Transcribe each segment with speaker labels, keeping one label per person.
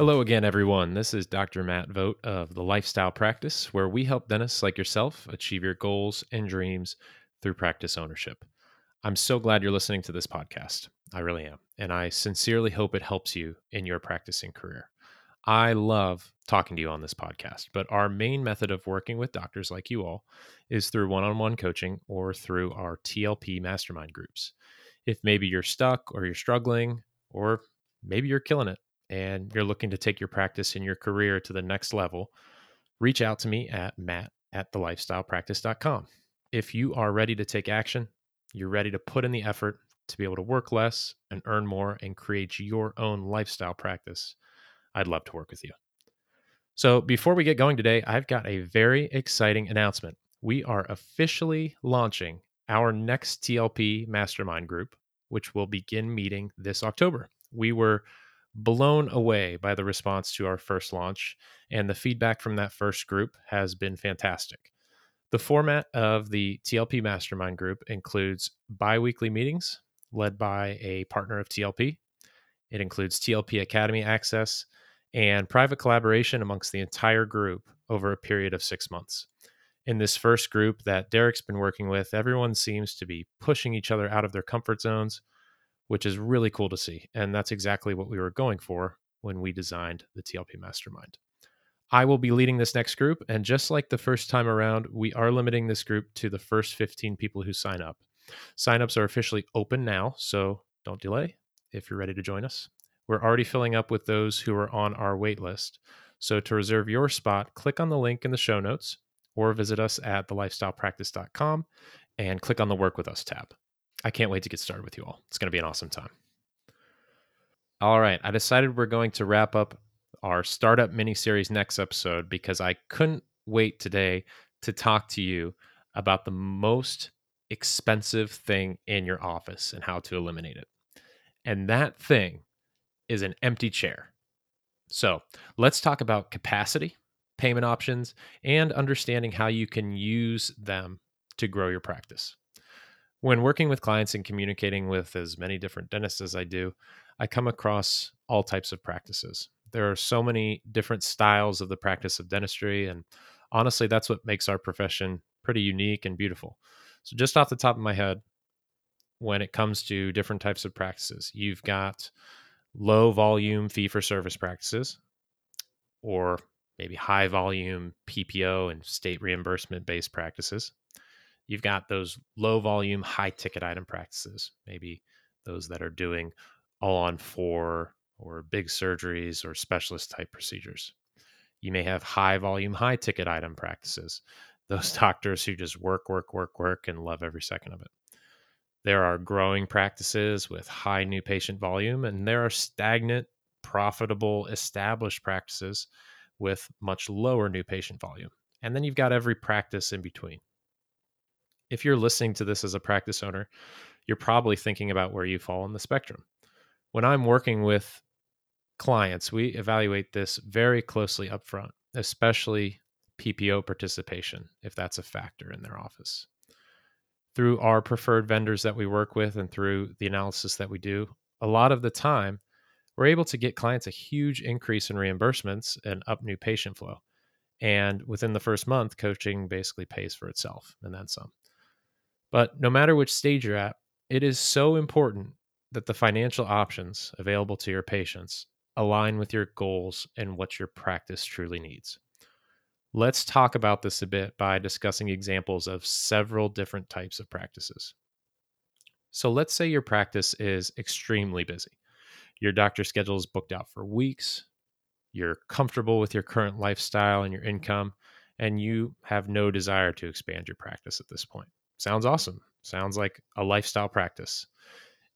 Speaker 1: Hello again, everyone. This is Dr. Matt Vogt of the Lifestyle Practice, where we help dentists like yourself achieve your goals and dreams through practice ownership. I'm so glad you're listening to this podcast. I really am. And I sincerely hope it helps you in your practicing career. I love talking to you on this podcast, but our main method of working with doctors like you all is through one on one coaching or through our TLP mastermind groups. If maybe you're stuck or you're struggling, or maybe you're killing it and you're looking to take your practice and your career to the next level, reach out to me at matt at thelifestylepractice.com. If you are ready to take action, you're ready to put in the effort to be able to work less and earn more and create your own lifestyle practice, I'd love to work with you. So, before we get going today, I've got a very exciting announcement. We are officially launching our next TLP mastermind group, which will begin meeting this October. We were blown away by the response to our first launch, and the feedback from that first group has been fantastic. The format of the TLP Mastermind Group includes bi weekly meetings led by a partner of TLP. It includes TLP Academy access and private collaboration amongst the entire group over a period of six months. In this first group that Derek's been working with, everyone seems to be pushing each other out of their comfort zones which is really cool to see. And that's exactly what we were going for when we designed the TLP Mastermind. I will be leading this next group. And just like the first time around, we are limiting this group to the first 15 people who sign up. Signups are officially open now, so don't delay if you're ready to join us. We're already filling up with those who are on our wait list. So to reserve your spot, click on the link in the show notes or visit us at thelifestylepractice.com and click on the Work with Us tab. I can't wait to get started with you all. It's going to be an awesome time. All right. I decided we're going to wrap up our startup mini series next episode because I couldn't wait today to talk to you about the most expensive thing in your office and how to eliminate it. And that thing is an empty chair. So let's talk about capacity, payment options, and understanding how you can use them to grow your practice when working with clients and communicating with as many different dentists as I do, I come across all types of practices. There are so many different styles of the practice of dentistry. And honestly, that's what makes our profession pretty unique and beautiful. So, just off the top of my head, when it comes to different types of practices, you've got low volume fee for service practices, or maybe high volume PPO and state reimbursement based practices. You've got those low volume, high ticket item practices, maybe those that are doing all on four or big surgeries or specialist type procedures. You may have high volume, high ticket item practices, those doctors who just work, work, work, work and love every second of it. There are growing practices with high new patient volume, and there are stagnant, profitable, established practices with much lower new patient volume. And then you've got every practice in between if you're listening to this as a practice owner, you're probably thinking about where you fall on the spectrum. When I'm working with clients, we evaluate this very closely upfront, especially PPO participation, if that's a factor in their office. Through our preferred vendors that we work with and through the analysis that we do, a lot of the time, we're able to get clients a huge increase in reimbursements and up new patient flow. And within the first month, coaching basically pays for itself and then some. But no matter which stage you're at, it is so important that the financial options available to your patients align with your goals and what your practice truly needs. Let's talk about this a bit by discussing examples of several different types of practices. So, let's say your practice is extremely busy. Your doctor schedule is booked out for weeks. You're comfortable with your current lifestyle and your income, and you have no desire to expand your practice at this point. Sounds awesome. Sounds like a lifestyle practice.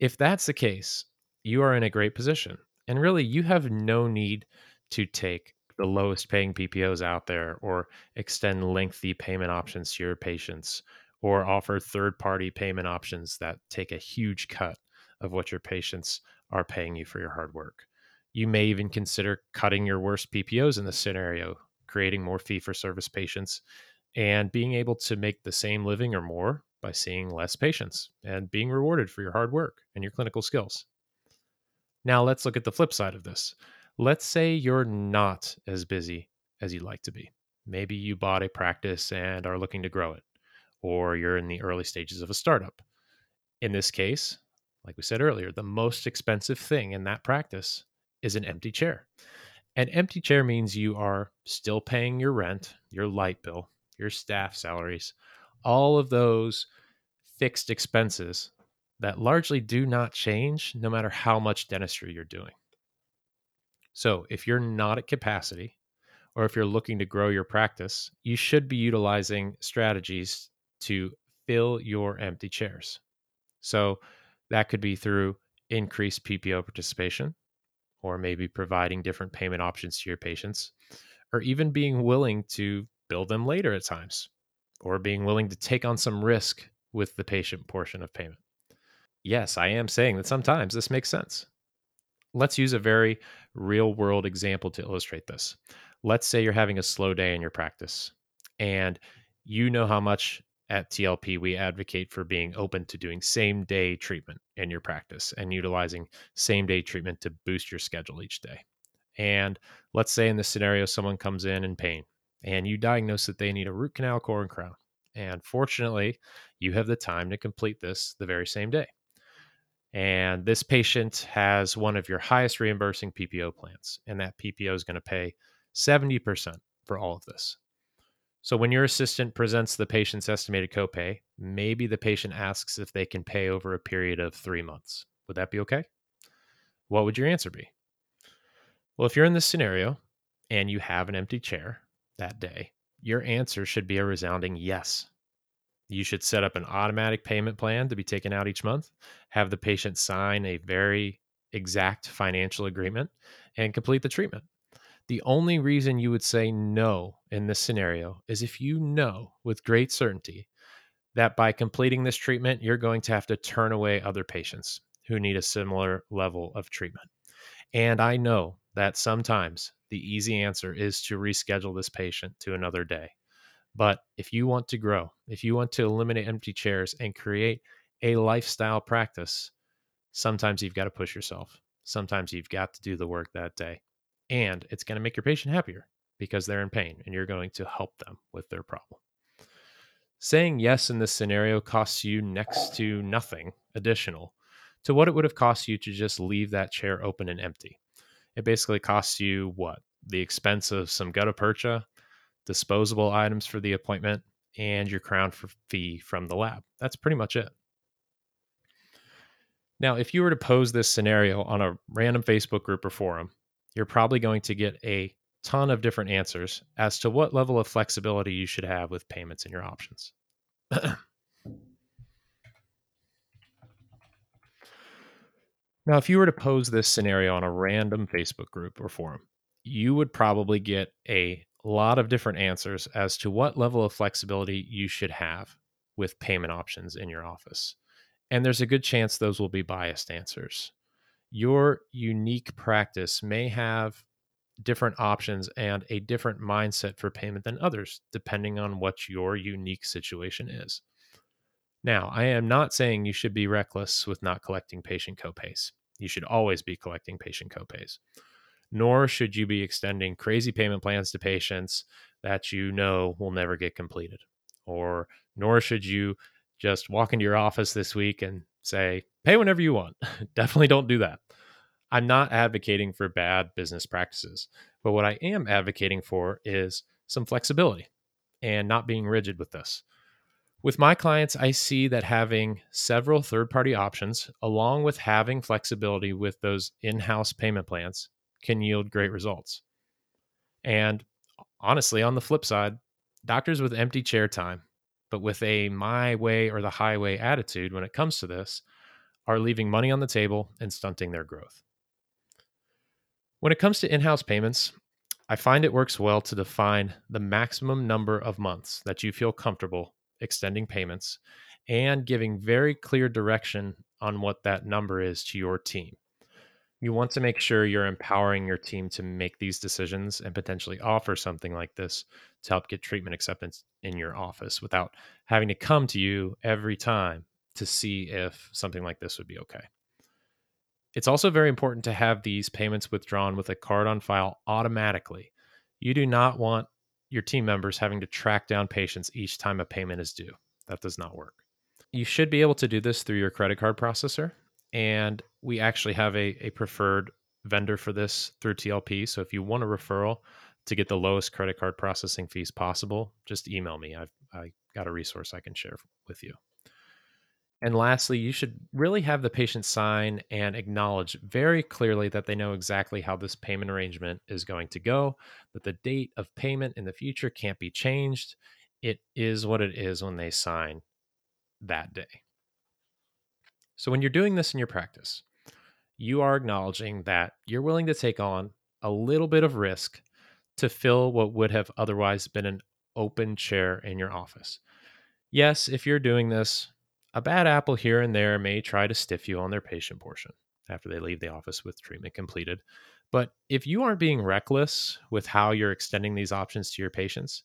Speaker 1: If that's the case, you are in a great position. And really, you have no need to take the lowest paying PPOs out there or extend lengthy payment options to your patients or offer third party payment options that take a huge cut of what your patients are paying you for your hard work. You may even consider cutting your worst PPOs in this scenario, creating more fee for service patients and being able to make the same living or more by seeing less patients and being rewarded for your hard work and your clinical skills. Now, let's look at the flip side of this. Let's say you're not as busy as you'd like to be. Maybe you bought a practice and are looking to grow it, or you're in the early stages of a startup. In this case, like we said earlier, the most expensive thing in that practice is an empty chair. An empty chair means you are still paying your rent, your light bill, your staff salaries, all of those fixed expenses that largely do not change no matter how much dentistry you're doing. So, if you're not at capacity, or if you're looking to grow your practice, you should be utilizing strategies to fill your empty chairs. So, that could be through increased PPO participation, or maybe providing different payment options to your patients, or even being willing to bill them later at times, or being willing to take on some risk with the patient portion of payment. Yes, I am saying that sometimes this makes sense. Let's use a very real world example to illustrate this. Let's say you're having a slow day in your practice and you know how much at TLP we advocate for being open to doing same day treatment in your practice and utilizing same day treatment to boost your schedule each day. And let's say in this scenario, someone comes in in pain and you diagnose that they need a root canal, core, and crown. And fortunately, you have the time to complete this the very same day and this patient has one of your highest reimbursing PPO plans, and that PPO is going to pay 70% for all of this. So when your assistant presents the patient's estimated copay, maybe the patient asks if they can pay over a period of three months. Would that be okay? What would your answer be? Well, if you're in this scenario and you have an empty chair that day, your answer should be a resounding yes. You should set up an automatic payment plan to be taken out each month, have the patient sign a very exact financial agreement, and complete the treatment. The only reason you would say no in this scenario is if you know with great certainty that by completing this treatment, you're going to have to turn away other patients who need a similar level of treatment. And I know that sometimes the easy answer is to reschedule this patient to another day. But if you want to grow, if you want to eliminate empty chairs and create a lifestyle practice, sometimes you've got to push yourself. Sometimes you've got to do the work that day. And it's going to make your patient happier because they're in pain and you're going to help them with their problem. Saying yes in this scenario costs you next to nothing additional to what it would have cost you to just leave that chair open and empty. It basically costs you what? The expense of some gutta percha disposable items for the appointment, and your crown fee from the lab. That's pretty much it. Now, if you were to pose this scenario on a random Facebook group or forum, you're probably going to get a ton of different answers as to what level of flexibility you should have with payments in your options. now, if you were to pose this scenario on a random Facebook group or forum, you would probably get a lot of different answers as to what level of flexibility you should have with payment options in your office. And there's a good chance those will be biased answers. Your unique practice may have different options and a different mindset for payment than others, depending on what your unique situation is. Now, I am not saying you should be reckless with not collecting patient copays. You should always be collecting patient copays nor should you be extending crazy payment plans to patients that you know will never get completed. Or nor should you just walk into your office this week and say, pay whenever you want. Definitely don't do that. I'm not advocating for bad business practices, but what I am advocating for is some flexibility and not being rigid with this. With my clients, I see that having several third party options, along with having flexibility with those in house payment plans, can yield great results. And honestly, on the flip side, doctors with empty chair time, but with a my way or the highway attitude when it comes to this, are leaving money on the table and stunting their growth. When it comes to in house payments, I find it works well to define the maximum number of months that you feel comfortable extending payments and giving very clear direction on what that number is to your team you want to make sure you're empowering your team to make these decisions and potentially offer something like this to help get treatment acceptance in your office without having to come to you every time to see if something like this would be okay. It's also very important to have these payments withdrawn with a card on file automatically. You do not want your team members having to track down patients each time a payment is due. That does not work. You should be able to do this through your credit card processor. And we actually have a, a preferred vendor for this through TLP. So if you want a referral to get the lowest credit card processing fees possible, just email me. I've I got a resource I can share with you. And lastly, you should really have the patient sign and acknowledge very clearly that they know exactly how this payment arrangement is going to go, that the date of payment in the future can't be changed. It is what it is when they sign that day. So, when you're doing this in your practice, you are acknowledging that you're willing to take on a little bit of risk to fill what would have otherwise been an open chair in your office. Yes, if you're doing this, a bad apple here and there may try to stiff you on their patient portion after they leave the office with treatment completed. But if you aren't being reckless with how you're extending these options to your patients,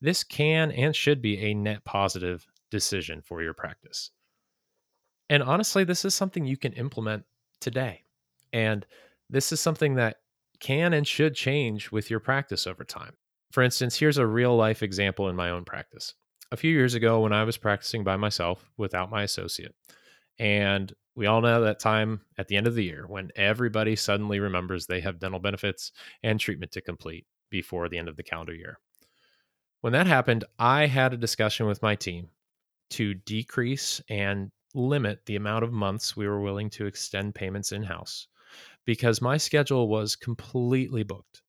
Speaker 1: this can and should be a net positive decision for your practice. And honestly, this is something you can implement today. And this is something that can and should change with your practice over time. For instance, here's a real life example in my own practice. A few years ago, when I was practicing by myself without my associate, and we all know that time at the end of the year when everybody suddenly remembers they have dental benefits and treatment to complete before the end of the calendar year. When that happened, I had a discussion with my team to decrease and limit the amount of months we were willing to extend payments in house because my schedule was completely booked.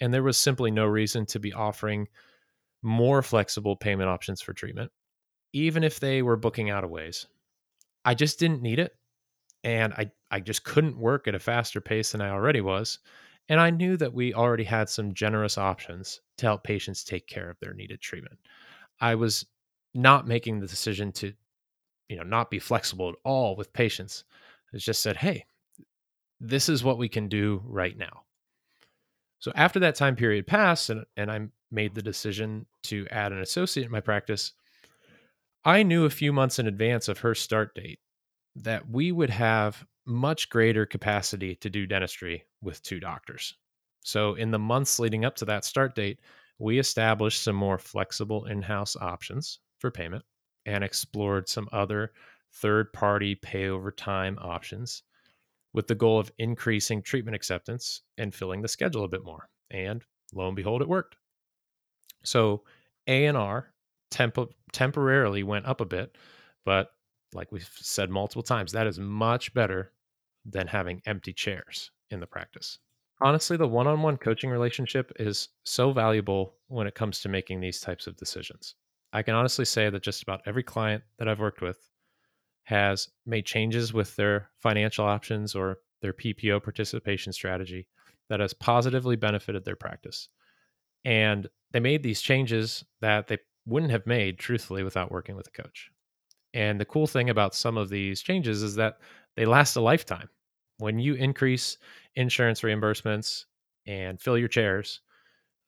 Speaker 1: And there was simply no reason to be offering more flexible payment options for treatment, even if they were booking out of ways. I just didn't need it. And I, I just couldn't work at a faster pace than I already was. And I knew that we already had some generous options to help patients take care of their needed treatment. I was not making the decision to you know not be flexible at all with patients I just said hey this is what we can do right now so after that time period passed and, and i made the decision to add an associate in my practice i knew a few months in advance of her start date that we would have much greater capacity to do dentistry with two doctors. So in the months leading up to that start date we established some more flexible in-house options for payment and explored some other third party pay over time options with the goal of increasing treatment acceptance and filling the schedule a bit more. And lo and behold, it worked. So A&R temp- temporarily went up a bit, but like we've said multiple times, that is much better than having empty chairs in the practice. Honestly, the one on one coaching relationship is so valuable when it comes to making these types of decisions. I can honestly say that just about every client that I've worked with has made changes with their financial options or their PPO participation strategy that has positively benefited their practice. And they made these changes that they wouldn't have made truthfully without working with a coach. And the cool thing about some of these changes is that they last a lifetime. When you increase insurance reimbursements and fill your chairs,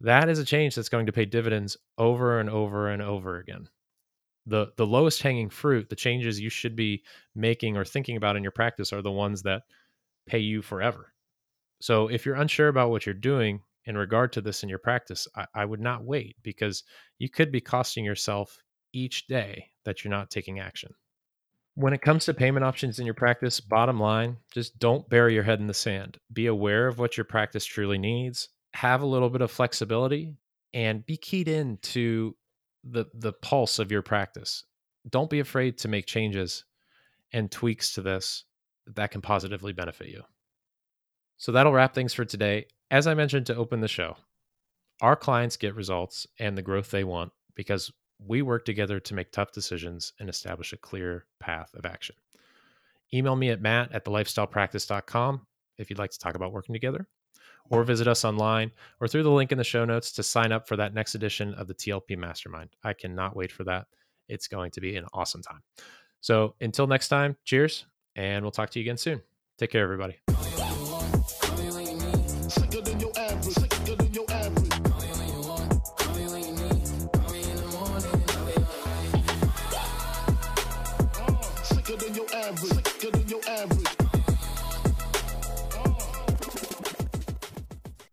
Speaker 1: that is a change that's going to pay dividends over and over and over again. The the lowest hanging fruit, the changes you should be making or thinking about in your practice are the ones that pay you forever. So if you're unsure about what you're doing in regard to this in your practice, I, I would not wait because you could be costing yourself each day that you're not taking action. When it comes to payment options in your practice, bottom line, just don't bury your head in the sand. Be aware of what your practice truly needs have a little bit of flexibility and be keyed in to the the pulse of your practice. Don't be afraid to make changes and tweaks to this that can positively benefit you. So that'll wrap things for today. As I mentioned to open the show, our clients get results and the growth they want because we work together to make tough decisions and establish a clear path of action. Email me at matt at thelifestylepractice.com if you'd like to talk about working together or visit us online or through the link in the show notes to sign up for that next edition of the TLP Mastermind. I cannot wait for that. It's going to be an awesome time. So until next time, cheers, and we'll talk to you again soon. Take care, everybody.